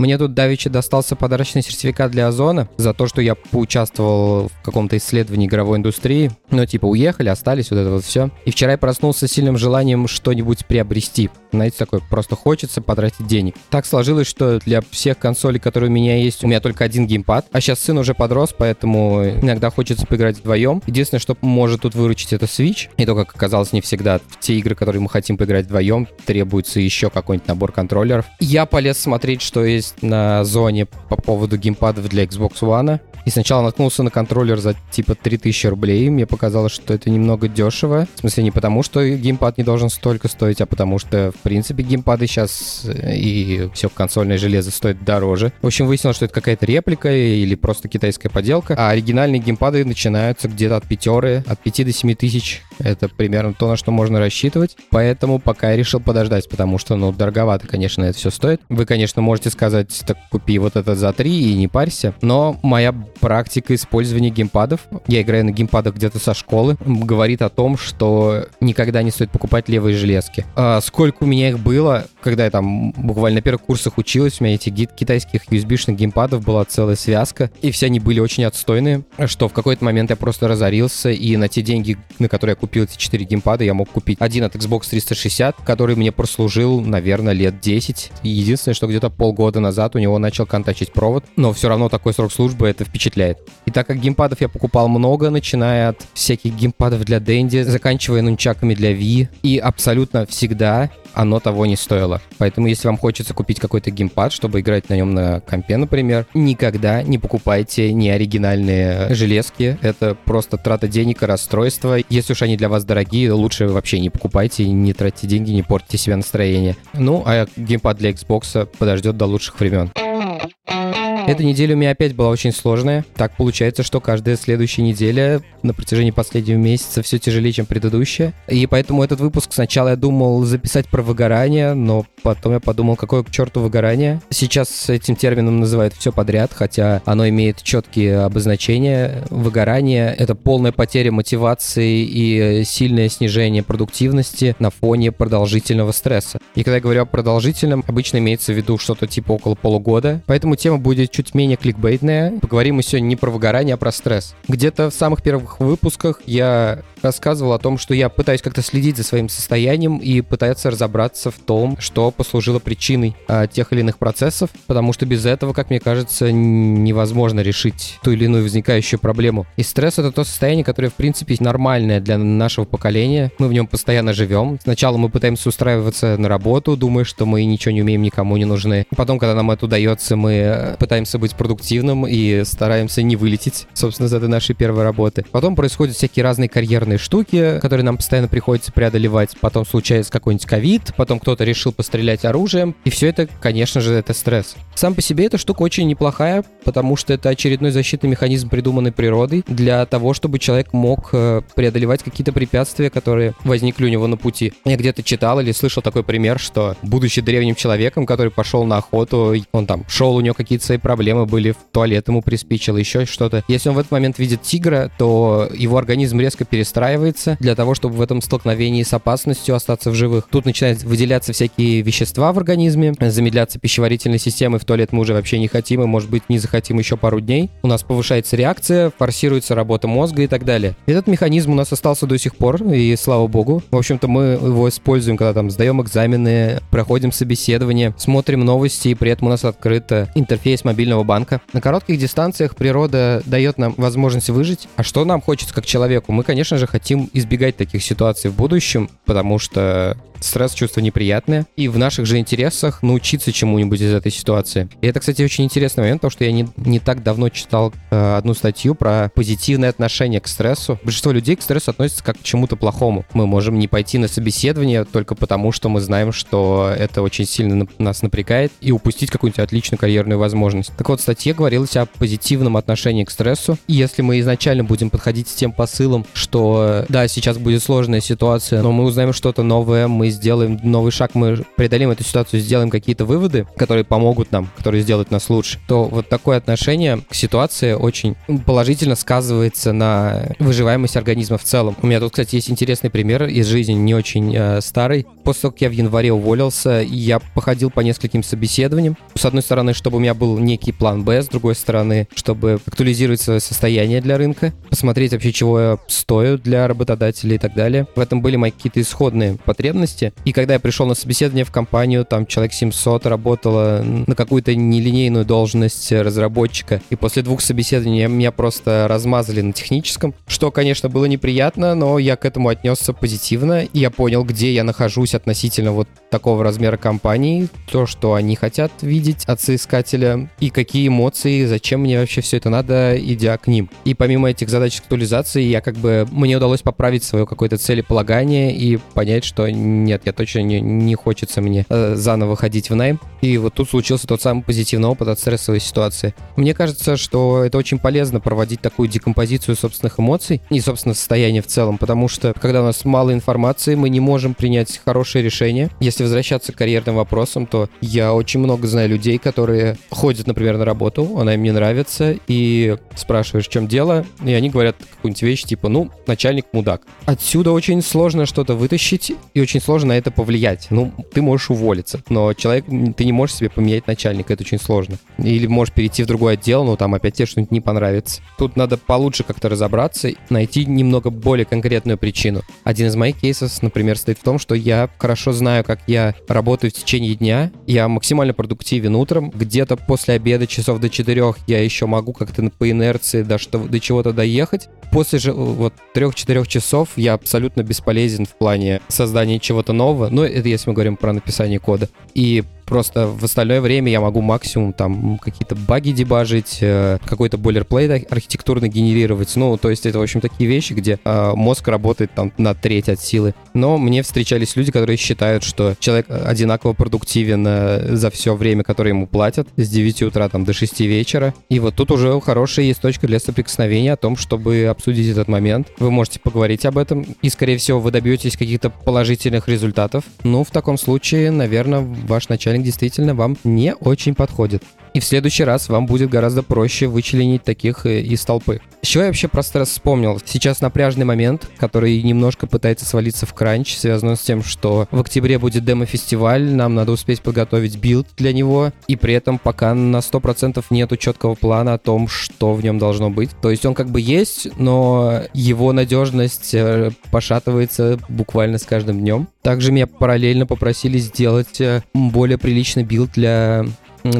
Мне тут давеча достался подарочный сертификат для Озона за то, что я поучаствовал в каком-то исследовании игровой индустрии. Ну, типа, уехали, остались, вот это вот все. И вчера я проснулся с сильным желанием что-нибудь приобрести. Знаете, такое, просто хочется потратить денег. Так сложилось, что для всех консолей, которые у меня есть, у меня только один геймпад. А сейчас сын уже подрос, поэтому иногда хочется поиграть вдвоем. Единственное, что может тут выручить, это Switch. И то, как оказалось, не всегда. Те игры, которые мы хотим поиграть вдвоем, требуется еще какой-нибудь набор контроллеров. Я полез смотреть, что есть на зоне по поводу геймпадов для Xbox One. И сначала наткнулся на контроллер за типа 3000 рублей. Мне показалось, что это немного дешево. В смысле, не потому, что геймпад не должен столько стоить, а потому что, в принципе, геймпады сейчас э, и все консольное железо стоит дороже. В общем, выяснилось, что это какая-то реплика или просто китайская поделка. А оригинальные геймпады начинаются где-то от пятеры, от 5 до 7 тысяч. Это примерно то, на что можно рассчитывать. Поэтому пока я решил подождать, потому что, ну, дороговато, конечно, это все стоит. Вы, конечно, можете сказать, так купи вот это за 3 и не парься. Но моя практика использования геймпадов, я играю на геймпадах где-то со школы, говорит о том, что никогда не стоит покупать левые железки. А сколько у меня их было, когда я там буквально на первых курсах училась, у меня этих китайских USB-шных геймпадов была целая связка, и все они были очень отстойные, что в какой-то момент я просто разорился, и на те деньги, на которые я купил эти 4 геймпада, я мог купить один от Xbox 360, который мне прослужил, наверное, лет 10. И единственное, что где-то полгода назад у него начал контачить провод, но все равно такой срок службы это впечатляет. И так как геймпадов я покупал много, начиная от всяких геймпадов для Дэнди, заканчивая нунчаками для Wii, и абсолютно всегда оно того не стоило. Поэтому, если вам хочется купить какой-то геймпад, чтобы играть на нем на компе, например, никогда не покупайте неоригинальные железки. Это просто трата денег и расстройство. Если уж они для вас дорогие, лучше вообще не покупайте, не тратьте деньги, не портите себе настроение. Ну, а геймпад для Xbox подождет до лучших времен. Эта неделя у меня опять была очень сложная. Так получается, что каждая следующая неделя на протяжении последнего месяца все тяжелее, чем предыдущая. И поэтому этот выпуск сначала я думал записать про выгорание, но потом я подумал, какое к черту выгорание. Сейчас этим термином называют все подряд, хотя оно имеет четкие обозначения. Выгорание — это полная потеря мотивации и сильное снижение продуктивности на фоне продолжительного стресса. И когда я говорю о продолжительном, обычно имеется в виду что-то типа около полугода. Поэтому тема будет чуть менее кликбейтная. Поговорим мы сегодня не про выгорание, а про стресс. Где-то в самых первых выпусках я рассказывал о том, что я пытаюсь как-то следить за своим состоянием и пытаться разобраться в том, что послужило причиной а, тех или иных процессов, потому что без этого, как мне кажется, невозможно решить ту или иную возникающую проблему. И стресс — это то состояние, которое, в принципе, нормальное для нашего поколения. Мы в нем постоянно живем. Сначала мы пытаемся устраиваться на работу, думая, что мы ничего не умеем, никому не нужны. Потом, когда нам это удается, мы пытаемся быть продуктивным и стараемся не вылететь, собственно, из этой нашей первой работы. Потом происходят всякие разные карьерные штуки, которые нам постоянно приходится преодолевать. Потом случается какой-нибудь ковид, потом кто-то решил пострелять оружием. И все это, конечно же, это стресс. Сам по себе эта штука очень неплохая, потому что это очередной защитный механизм, придуманный природой, для того, чтобы человек мог э, преодолевать какие-то препятствия, которые возникли у него на пути. Я где-то читал или слышал такой пример, что будучи древним человеком, который пошел на охоту, он там шел, у него какие-то свои проблемы были, в туалет ему приспичило, еще что-то. Если он в этот момент видит тигра, то его организм резко перестраивается для того, чтобы в этом столкновении с опасностью остаться в живых. Тут начинают выделяться всякие вещества в организме, замедляться пищеварительной системы, в туалет мы уже вообще не хотим, и, может быть, не захотим еще пару дней. У нас повышается реакция, форсируется работа мозга и так далее. Этот механизм у нас остался до сих пор, и слава богу. В общем-то, мы его используем, когда там сдаем экзамены, проходим собеседование, смотрим новости, и при этом у нас открыт интерфейс мобильного банка. На коротких дистанциях природа дает нам возможность выжить. А что нам хочется как человеку? Мы, конечно же, хотим избегать таких ситуаций в будущем, потому что Стресс — чувство неприятное, и в наших же интересах научиться чему-нибудь из этой ситуации. И это, кстати, очень интересный момент, потому что я не, не так давно читал э, одну статью про позитивное отношение к стрессу. Большинство людей к стрессу относятся как к чему-то плохому. Мы можем не пойти на собеседование только потому, что мы знаем, что это очень сильно нас напрягает, и упустить какую-нибудь отличную карьерную возможность. Так вот, в статье говорилось о позитивном отношении к стрессу, и если мы изначально будем подходить с тем посылом, что да, сейчас будет сложная ситуация, но мы узнаем что-то новое, мы сделаем новый шаг, мы преодолеем эту ситуацию, сделаем какие-то выводы, которые помогут нам, которые сделают нас лучше, то вот такое отношение к ситуации очень положительно сказывается на выживаемость организма в целом. У меня тут, кстати, есть интересный пример из жизни, не очень э, старый. После того, как я в январе уволился, я походил по нескольким собеседованиям. С одной стороны, чтобы у меня был некий план Б, с другой стороны, чтобы актуализировать свое состояние для рынка, посмотреть вообще, чего я стою для работодателей и так далее. В этом были мои какие-то исходные потребности. И когда я пришел на собеседование в компанию, там человек 700 работало на какую-то нелинейную должность разработчика. И после двух собеседований меня просто размазали на техническом, что, конечно, было неприятно, но я к этому отнесся позитивно. И я понял, где я нахожусь относительно вот такого размера компании, то, что они хотят видеть от соискателя, и какие эмоции, зачем мне вообще все это надо, идя к ним. И помимо этих задач актуализации, я как бы, мне удалось поправить свое какое-то целеполагание и понять, что нет, я точно не, не хочется мне э, заново ходить в найм. И вот тут случился тот самый позитивный опыт от стрессовой ситуации. Мне кажется, что это очень полезно проводить такую декомпозицию собственных эмоций и, собственно, состояния в целом, потому что когда у нас мало информации, мы не можем принять хорошее решение. Если возвращаться к карьерным вопросам, то я очень много знаю людей, которые ходят, например, на работу, она им не нравится, и спрашиваешь, в чем дело, и они говорят какую-нибудь вещь, типа, ну, начальник мудак. Отсюда очень сложно что-то вытащить, и очень сложно на это повлиять. Ну, ты можешь уволиться, но человек, ты не можешь себе поменять начальника, это очень сложно. Или можешь перейти в другой отдел, но там опять тебе что-нибудь не понравится. Тут надо получше как-то разобраться, найти немного более конкретную причину. Один из моих кейсов, например, стоит в том, что я хорошо знаю, как я работаю в течение дня, я максимально продуктивен утром, где-то после обеда часов до 4 я еще могу как-то по инерции до, что, до чего-то доехать. После же вот 3-4 часов я абсолютно бесполезен в плане создания чего-то нового. Ну, это если мы говорим про написание кода. И Просто в остальное время я могу максимум там какие-то баги дебажить, э, какой-то бойлерплейт архитектурно генерировать. Ну, то есть это, в общем, такие вещи, где э, мозг работает там на треть от силы. Но мне встречались люди, которые считают, что человек одинаково продуктивен э, за все время, которое ему платят, с 9 утра там до 6 вечера. И вот тут уже хорошая есть точка для соприкосновения о том, чтобы обсудить этот момент. Вы можете поговорить об этом, и, скорее всего, вы добьетесь каких-то положительных результатов. Ну, в таком случае, наверное, ваш начальник действительно вам не очень подходит. И в следующий раз вам будет гораздо проще вычленить таких э, из толпы. С чего я вообще про стресс вспомнил? Сейчас напряжный момент, который немножко пытается свалиться в кранч, связан с тем, что в октябре будет демо-фестиваль, нам надо успеть подготовить билд для него, и при этом пока на 100% нету четкого плана о том, что в нем должно быть. То есть он как бы есть, но его надежность э, пошатывается буквально с каждым днем. Также меня параллельно попросили сделать э, более приличный билд для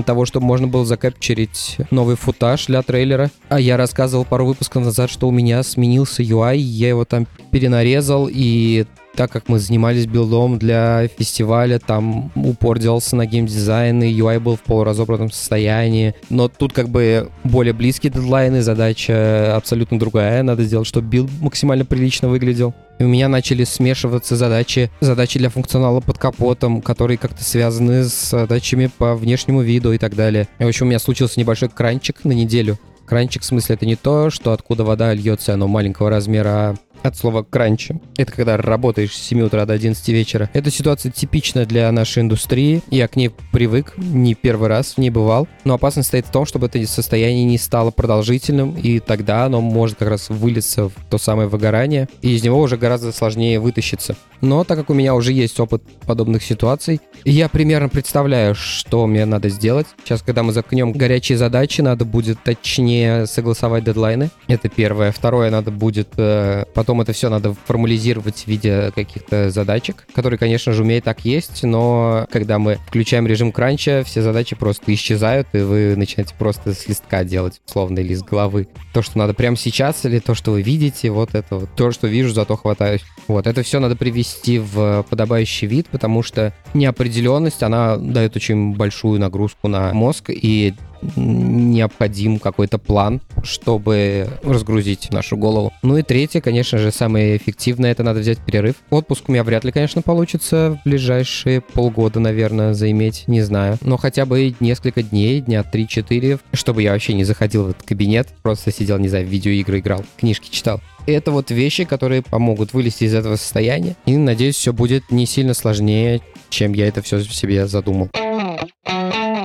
того, чтобы можно было закапчерить новый футаж для трейлера. А я рассказывал пару выпусков назад, что у меня сменился UI, я его там перенарезал, и так как мы занимались билдом для фестиваля, там упор делался на геймдизайн, и UI был в полуразобранном состоянии. Но тут как бы более близкие дедлайны, задача абсолютно другая. Надо сделать, чтобы билд максимально прилично выглядел. И у меня начали смешиваться задачи, задачи для функционала под капотом, которые как-то связаны с задачами по внешнему виду и так далее. И, в общем, у меня случился небольшой кранчик на неделю. Кранчик в смысле это не то, что откуда вода льется, оно маленького размера, а от слова кранч. Это когда работаешь с 7 утра до 11 вечера. Эта ситуация типична для нашей индустрии. Я к ней привык, не первый раз в ней бывал. Но опасность стоит в том, чтобы это состояние не стало продолжительным, и тогда оно может как раз вылиться в то самое выгорание, и из него уже гораздо сложнее вытащиться. Но так как у меня уже есть опыт подобных ситуаций, я примерно представляю, что мне надо сделать. Сейчас, когда мы заткнем горячие задачи, надо будет точнее согласовать дедлайны. Это первое. Второе, надо будет э, потом это все надо формализировать в виде каких-то задачек, которые, конечно же, умеют так есть, но когда мы включаем режим кранча, все задачи просто исчезают, и вы начинаете просто с листка делать, условно, или с головы. То, что надо прямо сейчас, или то, что вы видите, вот это вот. То, что вижу, зато хватаюсь. Вот, это все надо привести в подобающий вид, потому что неопределенность, она дает очень большую нагрузку на мозг, и необходим какой-то план, чтобы разгрузить нашу голову. Ну и третье, конечно же, самое эффективное, это надо взять перерыв. Отпуск у меня вряд ли, конечно, получится в ближайшие полгода, наверное, заиметь, не знаю. Но хотя бы несколько дней, дня 3-4, чтобы я вообще не заходил в этот кабинет, просто сидел, не знаю, в видеоигры играл, книжки читал. Это вот вещи, которые помогут вылезти из этого состояния. И, надеюсь, все будет не сильно сложнее, чем я это все себе задумал.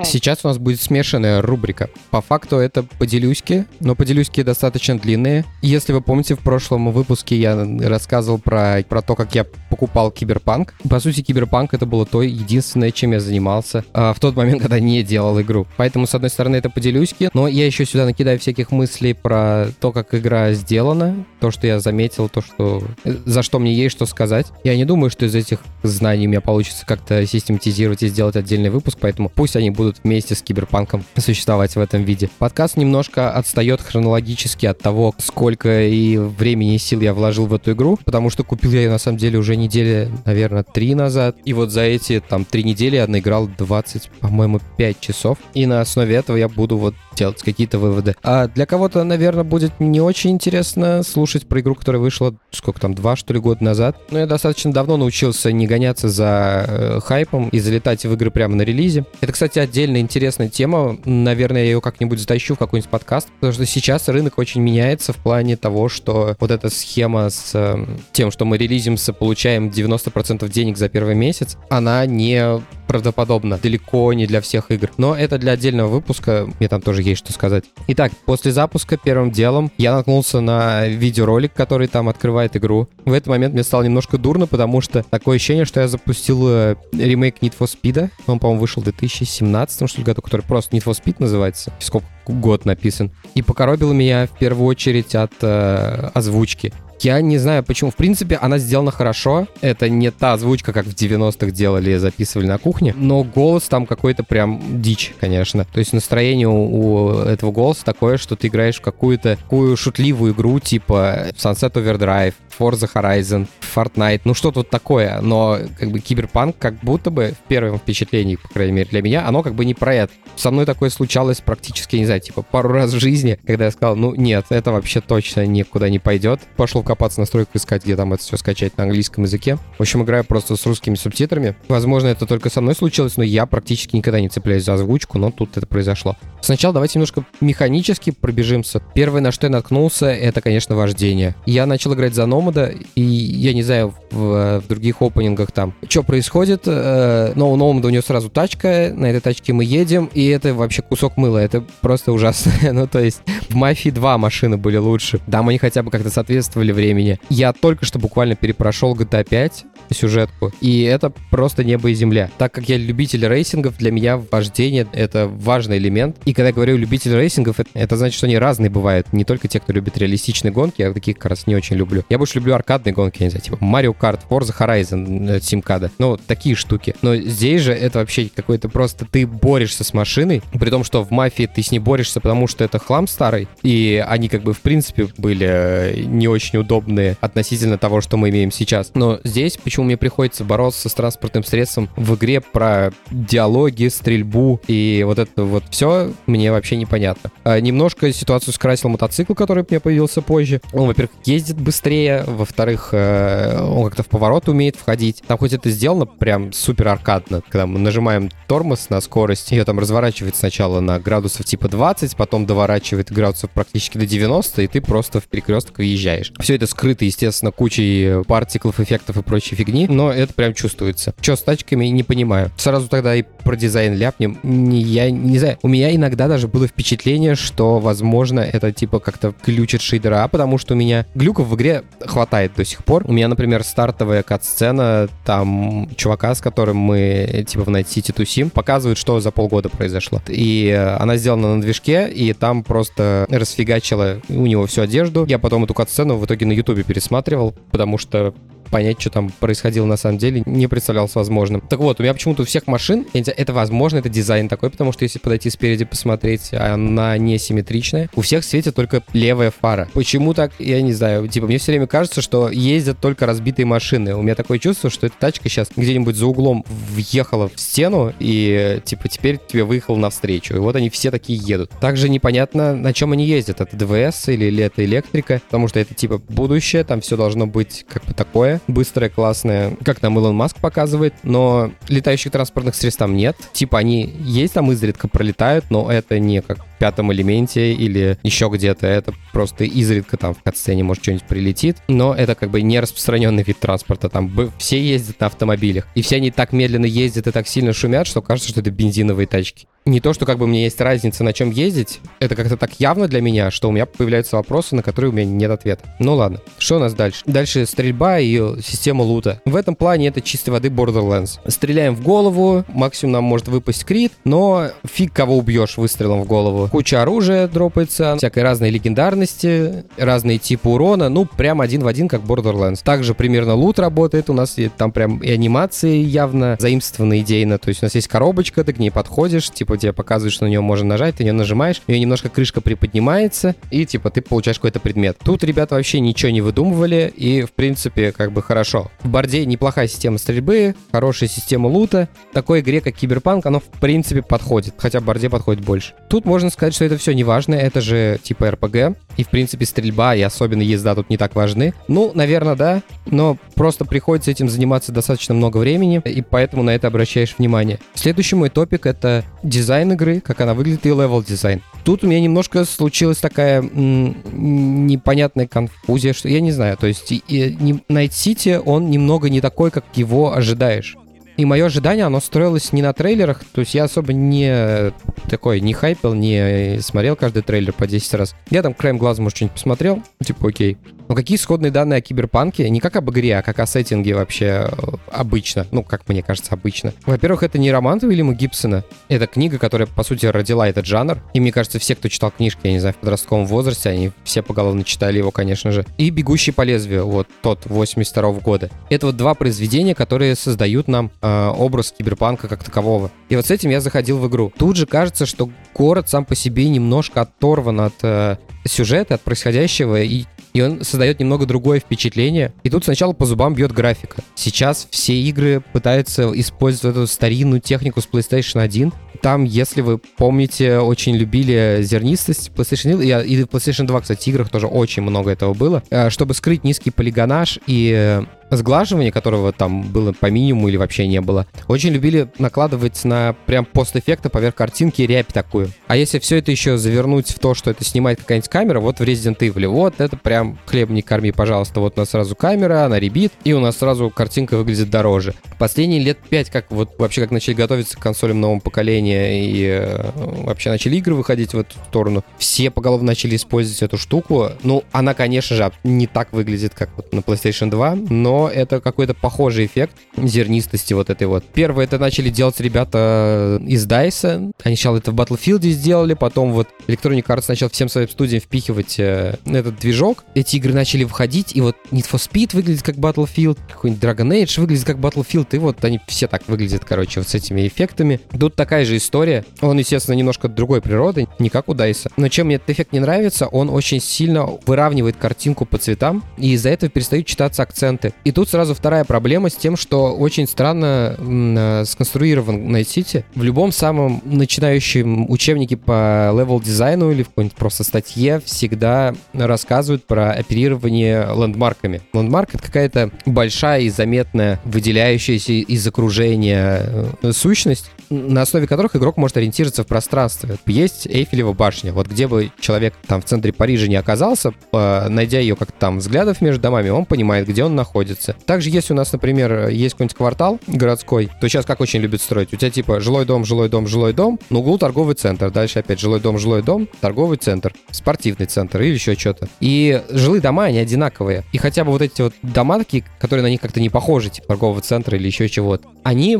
Сейчас у нас будет смешанная рубрика. По факту это поделюськи, но поделюськи достаточно длинные. Если вы помните, в прошлом выпуске я рассказывал про, про то, как я покупал киберпанк. По сути, киберпанк это было то единственное, чем я занимался а, в тот момент, когда не делал игру. Поэтому, с одной стороны, это поделюськи, но я еще сюда накидаю всяких мыслей про то, как игра сделана, то, что я заметил, то, что за что мне есть что сказать. Я не думаю, что из этих знаний у меня получится как-то систематизировать и сделать отдельный выпуск, поэтому пусть они будут вместе с Киберпанком существовать в этом виде. Подкаст немножко отстает хронологически от того, сколько и времени и сил я вложил в эту игру, потому что купил я ее на самом деле уже недели, наверное, три назад. И вот за эти там три недели я наиграл 20, по-моему, 5 часов. И на основе этого я буду вот делать какие-то выводы. А для кого-то, наверное, будет не очень интересно слушать про игру, которая вышла, сколько там, два, что ли, года назад. Но я достаточно давно научился не гоняться за э, хайпом и залетать в игры прямо на релизе. Это, кстати, отдельная интересная тема. Наверное, я ее как-нибудь затащу в какой-нибудь подкаст, потому что сейчас рынок очень меняется в плане того, что вот эта схема с э, тем, что мы релизимся, получаем 90% денег за первый месяц, она не правдоподобно. Далеко не для всех игр. Но это для отдельного выпуска. Мне там тоже есть что сказать. Итак, после запуска первым делом я наткнулся на видеоролик, который там открывает игру. В этот момент мне стало немножко дурно, потому что такое ощущение, что я запустил э, ремейк Need for Speed. Он, по-моему, вышел в 2017 что ли, году, который просто Need for Speed называется. Сколько год написан. И покоробил меня в первую очередь от э, озвучки. Я не знаю, почему. В принципе, она сделана хорошо. Это не та озвучка, как в 90-х делали, записывали на кухне. Но голос там какой-то прям дичь, конечно. То есть настроение у, этого голоса такое, что ты играешь в какую-то такую шутливую игру, типа Sunset Overdrive, Forza Horizon, Fortnite, ну что тут такое, но как бы киберпанк как будто бы в первом впечатлении, по крайней мере для меня, оно как бы не про это. Со мной такое случалось практически, не знаю, типа пару раз в жизни, когда я сказал, ну нет, это вообще точно никуда не пойдет. Пошел копаться настройку искать, где там это все скачать на английском языке. В общем, играю просто с русскими субтитрами. Возможно, это только со мной случилось, но я практически никогда не цепляюсь за озвучку, но тут это произошло. Сначала давайте немножко механически пробежимся. Первое, на что я наткнулся, это, конечно, вождение. Я начал играть за Номада, и я не знаю, в, в других опенингах там, что происходит, э, но у Номада у него сразу тачка, на этой тачке мы едем, и это вообще кусок мыла, это просто ужасно. ну, то есть в Мафии 2 машины были лучше. Там они хотя бы как-то соответствовали времени. Я только что буквально перепрошел GTA 5, сюжетку. И это просто небо и земля. Так как я любитель racing ов, для меня вождение — это важный элемент. И когда я говорю любитель racing ов, это, это значит, что они разные бывают. Не только те, кто любит реалистичные гонки, я таких как раз не очень люблю. Я больше люблю аркадные гонки, не знаю, типа Mario Kart, Forza Horizon, simcade. Э, ну, такие штуки. Но здесь же это вообще какой-то просто ты борешься с машиной, при том, что в мафии ты с ней борешься, потому что это хлам старый, и они как бы в принципе были э, не очень удобные относительно того, что мы имеем сейчас. Но здесь почему мне приходится бороться с транспортным средством в игре про диалоги, стрельбу и вот это вот все мне вообще непонятно. А, немножко ситуацию скрасил мотоцикл, который меня появился позже. Он, во-первых, ездит быстрее, во-вторых, э, он как-то в поворот умеет входить. Там хоть это сделано прям супер аркадно, когда мы нажимаем тормоз на скорость, ее там разворачивает сначала на градусов типа 20, потом доворачивает градусов практически до 90, и ты просто в перекресток въезжаешь. Все это скрыто, естественно, кучей партиклов, эффектов и прочей фигни, но это прям чувствуется. Что с тачками, не понимаю. Сразу тогда и про дизайн ляпнем. Не, я не знаю, у меня иногда даже было впечатление, что, возможно, это типа как-то глючит шейдера, потому что у меня глюков в игре хватает до сих пор. У меня, например, стартовая кат-сцена, там чувака, с которым мы типа в Night City тусим, показывает, что за полгода произошло. И она сделана на движке, и там просто расфигачила у него всю одежду. Я потом эту кат-сцену в итоге на ютубе пересматривал, потому что понять, что там происходило на самом деле, не представлялось возможным. Так вот, у меня почему-то у всех машин, это возможно, это дизайн такой, потому что если подойти спереди посмотреть, она не симметричная. У всех светит только левая фара. Почему так, я не знаю. Типа, мне все время кажется, что ездят только разбитые машины. У меня такое чувство, что эта тачка сейчас где-нибудь за углом въехала в стену и, типа, теперь тебе выехал навстречу. И вот они все такие едут. Также непонятно, на чем они ездят. Это ДВС или, или это электрика, потому что это, типа, будущее, там все должно быть как бы такое, быстрое, классное, как нам Илон Маск показывает, но летающих транспортных средств там нет. Типа, они есть там изредка пролетают, но это не как пятом элементе или еще где-то. Это просто изредка там в катсцене может что-нибудь прилетит. Но это как бы не распространенный вид транспорта. Там все ездят на автомобилях. И все они так медленно ездят и так сильно шумят, что кажется, что это бензиновые тачки не то, что как бы у меня есть разница, на чем ездить, это как-то так явно для меня, что у меня появляются вопросы, на которые у меня нет ответа. Ну ладно, что у нас дальше? Дальше стрельба и система лута. В этом плане это чистой воды Borderlands. Стреляем в голову, максимум нам может выпасть крит, но фиг кого убьешь выстрелом в голову. Куча оружия дропается, всякой разной легендарности, разные типы урона, ну прям один в один, как Borderlands. Также примерно лут работает, у нас там прям и анимации явно заимствованы идейно, то есть у нас есть коробочка, ты к ней подходишь, типа тебе показывает, что на нее можно нажать, ты ее нажимаешь, у нее немножко крышка приподнимается, и типа ты получаешь какой-то предмет. Тут ребята вообще ничего не выдумывали, и в принципе как бы хорошо. В борде неплохая система стрельбы, хорошая система лута. Такой игре, как Киберпанк, оно в принципе подходит, хотя в борде подходит больше. Тут можно сказать, что это все не важно, это же типа РПГ, и в принципе стрельба и особенно езда тут не так важны. Ну, наверное, да, но просто приходится этим заниматься достаточно много времени, и поэтому на это обращаешь внимание. Следующий мой топик — это дизайн игры, как она выглядит и level design. Тут у меня немножко случилась такая непонятная конфузия, что я не знаю, то есть и, и, Night City, он немного не такой, как его ожидаешь. И мое ожидание, оно строилось не на трейлерах, то есть я особо не такой, не хайпил, не смотрел каждый трейлер по 10 раз. Я там краем глаза, может, что-нибудь посмотрел, типа, окей. Но какие исходные данные о киберпанке? Не как об игре, а как о сеттинге вообще э, обычно. Ну, как мне кажется, обычно. Во-первых, это не роман Уильяма Гибсона. Это книга, которая, по сути, родила этот жанр. И мне кажется, все, кто читал книжки, я не знаю, в подростковом возрасте, они все поголовно читали его, конечно же. И «Бегущий по лезвию», вот тот, 82 -го года. Это вот два произведения, которые создают нам э, образ киберпанка как такового. И вот с этим я заходил в игру. Тут же кажется, что город сам по себе немножко оторван от э, сюжета, от происходящего, и, и он создает немного другое впечатление. И тут сначала по зубам бьет графика. Сейчас все игры пытаются использовать эту старинную технику с PlayStation 1. Там, если вы помните, очень любили зернистость PlayStation 1, и в PlayStation 2, кстати, играх тоже очень много этого было, э, чтобы скрыть низкий полигонаж и э, сглаживание, которого там было по минимуму или вообще не было, очень любили накладывать на прям постэффекты поверх картинки рябь такую. А если все это еще завернуть в то, что это снимает какая-нибудь камера, вот в Resident Evil, вот это прям хлеб не корми, пожалуйста, вот у нас сразу камера, она ребит, и у нас сразу картинка выглядит дороже. Последние лет пять, как вот вообще как начали готовиться к консолям нового поколения и э, вообще начали игры выходить в эту сторону, все поголовно начали использовать эту штуку. Ну, она, конечно же, не так выглядит, как вот на PlayStation 2, но это какой-то похожий эффект зернистости вот этой вот. Первое это начали делать ребята из DICE. Они сначала это в Battlefield сделали, потом вот Electronic Arts начал всем своим студиям впихивать э, этот движок. Эти игры начали выходить, и вот Need for Speed выглядит как Battlefield, какой-нибудь Dragon Age выглядит как Battlefield, и вот они все так выглядят, короче, вот с этими эффектами. Тут такая же история. Он, естественно, немножко другой природы, не как у DICE. Но чем мне этот эффект не нравится, он очень сильно выравнивает картинку по цветам, и из-за этого перестают читаться акценты. И тут сразу вторая проблема с тем, что очень странно э, сконструирован Night City. В любом самом начинающем учебнике по level design у или в какой-нибудь просто статье всегда рассказывают про оперирование landmark ами. Landmark — это какая-то большая и заметная, выделяющаяся из окружения э, сущность, на основе которых игрок может ориентироваться в пространстве. Есть Эйфелева башня. Вот где бы человек там в центре Парижа не оказался, найдя ее как-то там взглядов между домами, он понимает, где он находится. Также, если у нас, например, есть какой-нибудь квартал городской, то сейчас как очень любят строить? У тебя типа жилой дом, жилой дом, жилой дом, на углу торговый центр. Дальше опять жилой дом, жилой дом, торговый центр, спортивный центр или еще что-то. И жилые дома, они одинаковые. И хотя бы вот эти вот дома такие, которые на них как-то не похожи, типа торгового центра или еще чего-то, они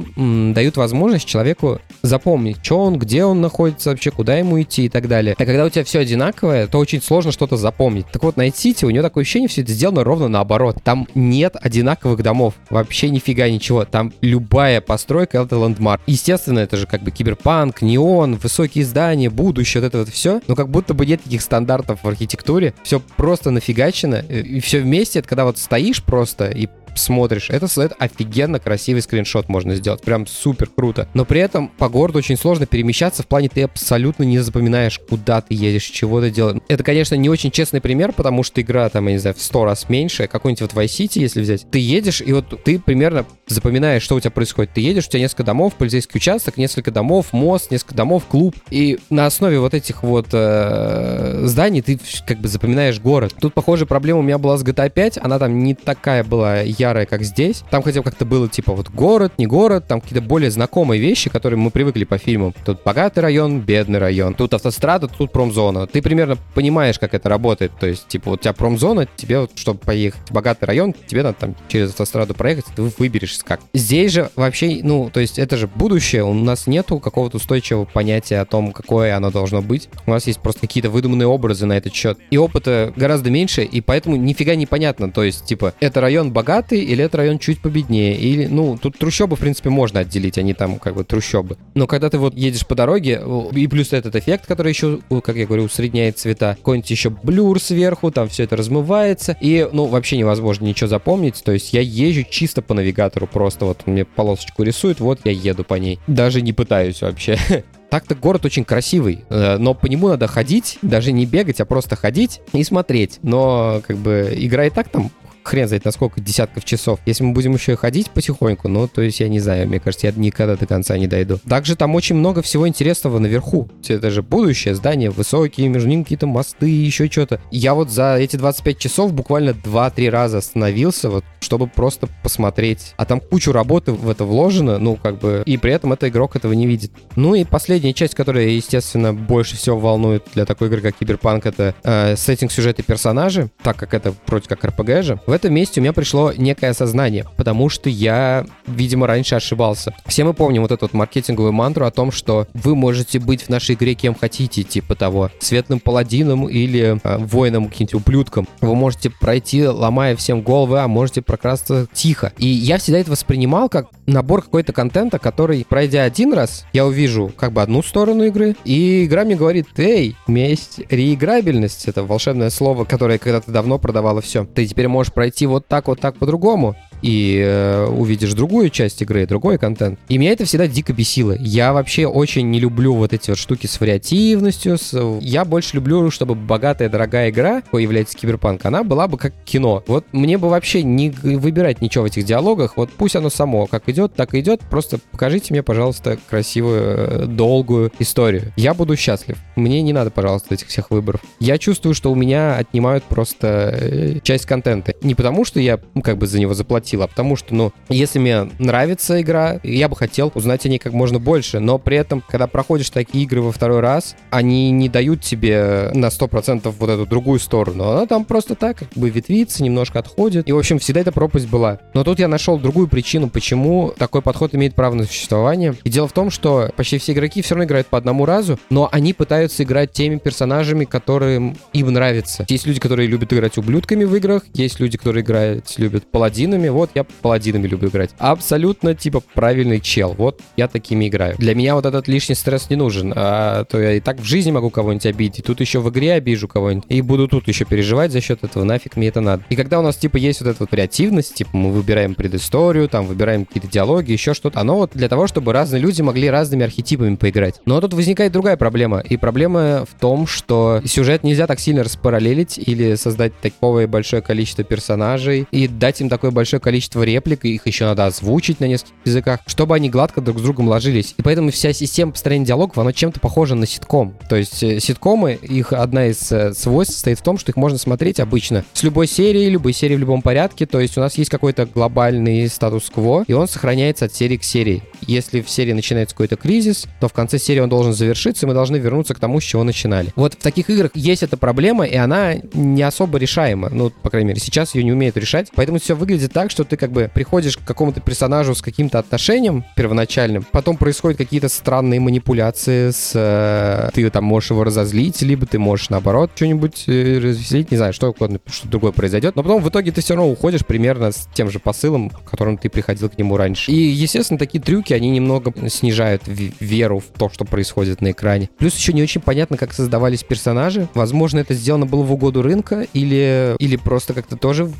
дают возможность человеку запомнить, что он, где он находится вообще, куда ему идти и так далее. А когда у тебя все одинаковое, то очень сложно что-то запомнить. Так вот, Night City, у него такое ощущение, все это сделано ровно наоборот. Там нет одинаковых домов, вообще нифига ничего. Там любая постройка — это ландмарк. Естественно, это же как бы киберпанк, неон, высокие здания, будущее, вот это вот все. Но как будто бы нет таких стандартов в архитектуре. Все просто нафигачено. И все вместе, это когда вот стоишь просто и смотришь, это, это офигенно красивый скриншот можно сделать. Прям супер круто. Но при этом по городу очень сложно перемещаться, в плане ты абсолютно не запоминаешь, куда ты едешь, чего ты делаешь. Это, конечно, не очень честный пример, потому что игра, там, я не знаю, в сто раз меньше. Какой-нибудь вот Vice City, если взять, ты едешь, и вот ты примерно запоминаешь, что у тебя происходит. Ты едешь, у тебя несколько домов, полицейский участок, несколько домов, мост, несколько домов, клуб. И на основе вот этих вот э, зданий ты как бы запоминаешь город. Тут, похоже, проблема у меня была с GTA 5. Она там не такая была ярая, как здесь. Там хотя бы как-то было типа вот город, не город, там какие-то более знакомые вещи, которые мы привыкли по фильмам. Тут богатый район, бедный район, тут автострада, тут промзона. Ты примерно понимаешь, как это работает. То есть, типа, вот у тебя промзона, тебе вот, чтобы поехать в богатый район, тебе надо там через автостраду проехать, ты выберешь как. Здесь же вообще, ну, то есть это же будущее, у нас нету какого-то устойчивого понятия о том, какое оно должно быть. У нас есть просто какие-то выдуманные образы на этот счет. И опыта гораздо меньше, и поэтому нифига непонятно. То есть, типа, это район богатый, или это район чуть победнее, или, ну, тут трущобы, в принципе, можно отделить, они там как бы трущобы. Но когда ты вот едешь по дороге, и плюс этот эффект, который еще, как я говорю, усредняет цвета, какой-нибудь еще блюр сверху, там все это размывается, и, ну, вообще невозможно ничего запомнить, то есть я езжу чисто по навигатору, просто вот мне полосочку рисует, вот я еду по ней. Даже не пытаюсь вообще. Так-то город очень красивый, э, но по нему надо ходить, даже не бегать, а просто ходить и смотреть. Но как бы игра и так там хрен знает на сколько десятков часов. Если мы будем еще ходить потихоньку, ну, то есть я не знаю, мне кажется, я никогда до конца не дойду. Также там очень много всего интересного наверху. Это же будущее, здания высокие, между ними какие-то мосты, еще что-то. Я вот за эти 25 часов буквально 2-3 раза остановился, вот, чтобы просто посмотреть. А там кучу работы в это вложено, ну, как бы, и при этом это игрок этого не видит. Ну и последняя часть, которая, естественно, больше всего волнует для такой игры, как Киберпанк, это э, сеттинг сюжета персонажи, так как это вроде как RPG же. В этом месте у меня пришло некое осознание, потому что я, видимо, раньше ошибался. Все мы помним вот эту вот маркетинговую мантру о том, что вы можете быть в нашей игре кем хотите, типа того, светлым паладином или э, воином, каким-нибудь ублюдком. Вы можете пройти, ломая всем головы, а можете прокрасться тихо. И я всегда это воспринимал как набор какой-то контента, который, пройдя один раз, я увижу как бы одну сторону игры, и игра мне говорит, эй, у меня есть реиграбельность, это волшебное слово, которое когда-то давно продавало все. Ты теперь можешь пройти пройти вот так, вот так по-другому, и э, увидишь другую часть игры, другой контент. И меня это всегда дико бесило. Я вообще очень не люблю вот эти вот штуки с вариативностью. С... Я больше люблю, чтобы богатая, дорогая игра, какой является киберпанк, она была бы как кино. Вот мне бы вообще не выбирать ничего в этих диалогах. Вот пусть оно само как идет, так и идет. Просто покажите мне, пожалуйста, красивую, э, долгую историю. Я буду счастлив. Мне не надо, пожалуйста, этих всех выборов. Я чувствую, что у меня отнимают просто э, часть контента. Не потому, что я как бы за него заплатил, а потому что, ну, если мне нравится игра, я бы хотел узнать о ней как можно больше, но при этом, когда проходишь такие игры во второй раз, они не дают тебе на 100% вот эту другую сторону. Она там просто так как бы ветвится, немножко отходит. И, в общем, всегда эта пропасть была. Но тут я нашел другую причину, почему такой подход имеет право на существование. И дело в том, что почти все игроки все равно играют по одному разу, но они пытаются играть теми персонажами, которые им нравятся. Есть люди, которые любят играть ублюдками в играх, есть люди, которые играют, любят паладинами. Вот я паладинами люблю играть. Абсолютно, типа, правильный чел. Вот я такими играю. Для меня вот этот лишний стресс не нужен. А то я и так в жизни могу кого-нибудь обидеть. И тут еще в игре обижу кого-нибудь. И буду тут еще переживать за счет этого. Нафиг мне это надо. И когда у нас, типа, есть вот эта вот креативность, типа, мы выбираем предысторию, там, выбираем какие-то диалоги, еще что-то. Оно вот для того, чтобы разные люди могли разными архетипами поиграть. Но тут возникает другая проблема. И проблема в том, что сюжет нельзя так сильно распараллелить или создать такое большое количество персонажей и дать им такое большое количество реплик, их еще надо озвучить на нескольких языках, чтобы они гладко друг с другом ложились. И поэтому вся система построения диалогов, она чем-то похожа на ситком. То есть э, ситкомы, их одна из э, свойств состоит в том, что их можно смотреть обычно с любой серии, любой серии в любом порядке. То есть у нас есть какой-то глобальный статус-кво, и он сохраняется от серии к серии. если в серии начинается какой-то кризис, то в конце серии он должен завершиться, и мы должны вернуться к тому, с чего начинали. Вот в таких играх есть эта проблема, и она не особо решаема. Ну, по крайней мере, сейчас ее не умеют решать. Поэтому все выглядит так, что ты как бы приходишь к какому-то персонажу с каким-то отношением первоначальным, потом происходят какие-то странные манипуляции с... Э, ты там можешь его разозлить, либо ты можешь, наоборот, что-нибудь э, развеселить, не знаю, что что другое произойдет. Но потом в итоге ты все равно уходишь примерно с тем же посылом, которым ты приходил к нему раньше. И, естественно, такие трюки, они немного снижают веру в то, что происходит на экране. Плюс еще не очень понятно, как создавались персонажи. Возможно, это сделано было в угоду рынка, или, или просто как-то тоже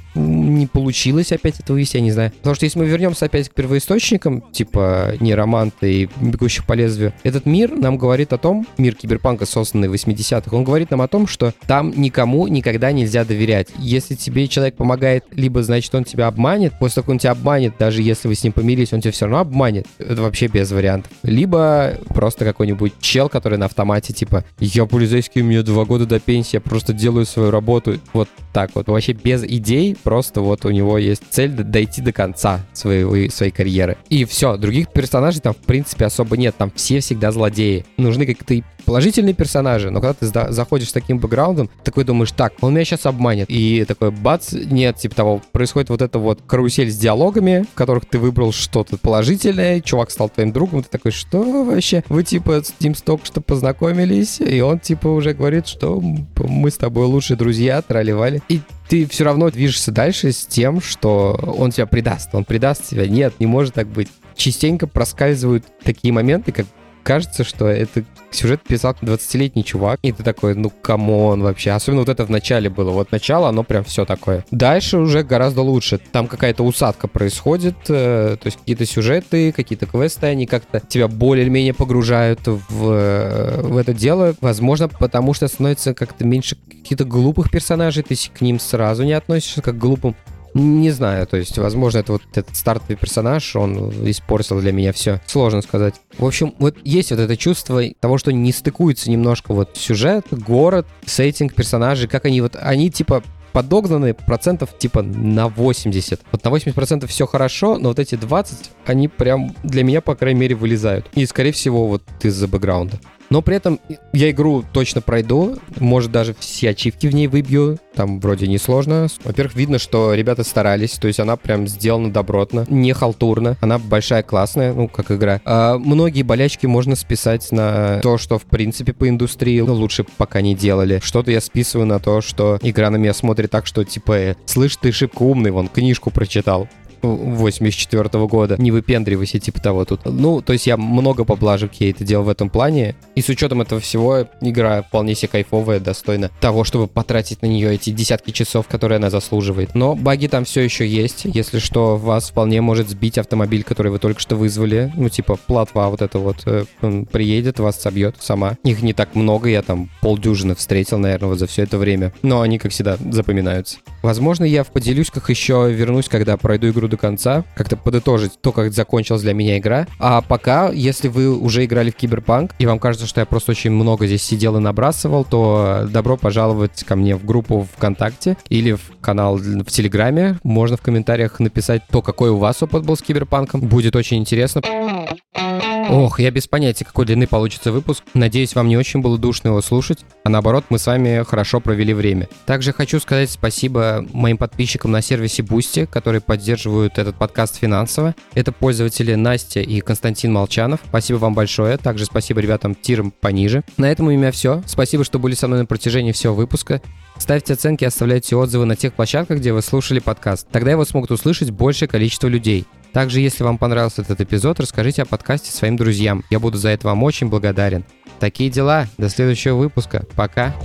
не получилось опять это вывести, я не знаю. Потому что если мы вернемся опять к первоисточникам, типа Нейроманта и Бегущих по лезвию, этот мир нам говорит о том, мир киберпанка, созданный в 80-х, он говорит нам о том, что там никому никогда нельзя доверять. Если тебе человек помогает, либо значит он тебя обманет, после того, как он тебя обманет, даже если вы с ним помирились, он тебя все равно обманет. Это вообще без вариантов. Либо просто какой-нибудь чел, который на автомате, типа, я полицейский, у меня два года до пенсии, я просто делаю свою работу. Вот так вот. Вообще без идей, просто вот у него есть цель дойти до конца своей, своей карьеры. И все, других персонажей там в принципе особо нет. Там все всегда злодеи. Нужны как-то положительные персонажи, но когда ты заходишь с таким бэкграундом, такой думаешь, так, он меня сейчас обманет. И такой бац, нет, типа того, происходит вот это вот карусель с диалогами, в которых ты выбрал что-то положительное, чувак стал твоим другом, ты такой, что вообще? Вы типа с ним только что познакомились, и он типа уже говорит, что мы с тобой лучшие друзья, тролливали. И ты все равно движешься дальше с тем, что он тебя предаст. Он предаст тебя. Нет, не может так быть. Частенько проскальзывают такие моменты, как кажется, что это сюжет писал 20-летний чувак, и ты такой, ну, come on вообще. Особенно вот это в начале было. Вот начало, оно прям все такое. Дальше уже гораздо лучше. Там какая-то усадка происходит, э, то есть какие-то сюжеты, какие-то квесты, они как-то тебя более-менее погружают в, э, в это дело. Возможно, потому что становится как-то меньше каких-то глупых персонажей, ты к ним сразу не относишься как к глупым. Не знаю, то есть, возможно, это вот этот стартовый персонаж, он испортил для меня все. Сложно сказать. В общем, вот есть вот это чувство того, что не стыкуется немножко вот сюжет, город, сеттинг, персонажи, как они вот, они типа подогнаны процентов типа на 80. Вот на 80% все хорошо, но вот эти 20, они прям для меня, по крайней мере, вылезают. И, скорее всего, вот из-за бэкграунда. Но при этом я игру точно пройду, может даже все ачивки в ней выбью, там вроде не сложно. Во-первых, видно, что ребята старались, то есть она прям сделана добротно, не халтурно, она большая, классная, ну, как игра. А многие болячки можно списать на то, что, в принципе, по индустрии ну, лучше пока не делали. Что-то я списываю на то, что игра на меня смотрит так, что, типа, э, слышь, ты шибко умный, вон, книжку прочитал. 84 -го года. Не выпендривайся, типа того тут. Ну, то есть я много поблажек ей это делал в этом плане. И с учетом этого всего, игра вполне себе кайфовая, достойна того, чтобы потратить на нее эти десятки часов, которые она заслуживает. Но баги там все еще есть. Если что, вас вполне может сбить автомобиль, который вы только что вызвали. Ну, типа, платва вот это вот э, приедет, вас собьет сама. Их не так много, я там полдюжины встретил, наверное, вот за все это время. Но они, как всегда, запоминаются. Возможно, я в поделюськах еще вернусь, когда пройду игру до конца, как-то подытожить то, как закончилась для меня игра. А пока, если вы уже играли в Киберпанк, и вам кажется, что я просто очень много здесь сидел и набрасывал, то добро пожаловать ко мне в группу ВКонтакте или в канал в Телеграме. Можно в комментариях написать то, какой у вас опыт был с Киберпанком. Будет очень интересно. Ох, я без понятия, какой длины получится выпуск. Надеюсь, вам не очень было душно его слушать, а наоборот, мы с вами хорошо провели время. Также хочу сказать спасибо моим подписчикам на сервисе Boosty, которые поддерживают этот подкаст финансово. Это пользователи Настя и Константин Молчанов. Спасибо вам большое. Также спасибо ребятам тиром пониже. На этом у меня все. Спасибо, что были со мной на протяжении всего выпуска. Ставьте оценки, оставляйте отзывы на тех площадках, где вы слушали подкаст. Тогда его смогут услышать большее количество людей. Также, если вам понравился этот эпизод, расскажите о подкасте своим друзьям. Я буду за это вам очень благодарен. Такие дела. До следующего выпуска. Пока.